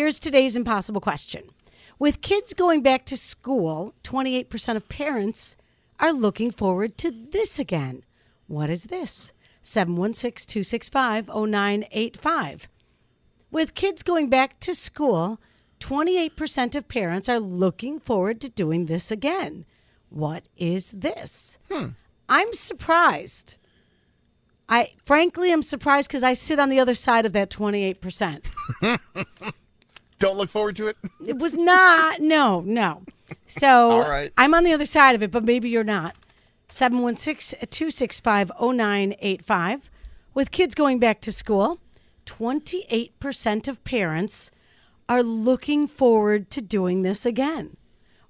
Here's today's impossible question. With kids going back to school, 28% of parents are looking forward to this again. What is this? 716 265 0985. With kids going back to school, 28% of parents are looking forward to doing this again. What is this? Hmm. I'm surprised. I frankly am surprised because I sit on the other side of that 28%. Don't look forward to it. It was not, no, no. So right. I'm on the other side of it, but maybe you're not. 716 265 0985. With kids going back to school, 28% of parents are looking forward to doing this again.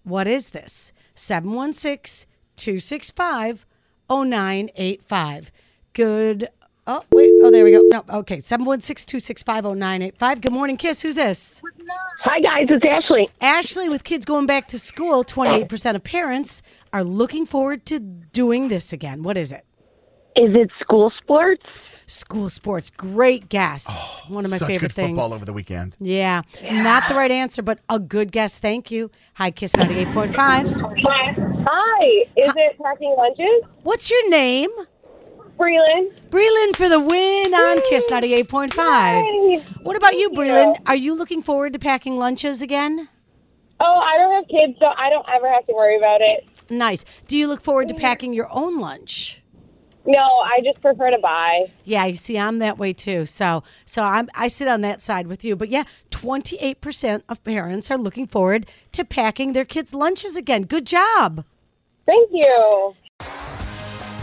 What is this? 716 265 0985. Good. Oh, wait. Oh, there we go. No, okay. 716 265 0985. Good morning, Kiss. Who's this? Hi guys, it's Ashley. Ashley, with kids going back to school, 28% of parents are looking forward to doing this again. What is it? Is it school sports? School sports. Great guess. Oh, One of my Such favorite good things. football over the weekend. yeah. Not the right answer, but a good guess. Thank you. Hi, Kiss 98.5. Hi, is it packing lunches? What's your name? Breland. Breland for the win on Kiss 98.5. What about you, Breland? Are you looking forward to packing lunches again? Oh, I don't have kids, so I don't ever have to worry about it. Nice. Do you look forward to packing your own lunch? No, I just prefer to buy. Yeah, you see, I'm that way too. So, so I'm I sit on that side with you. But yeah, 28% of parents are looking forward to packing their kids' lunches again. Good job. Thank you.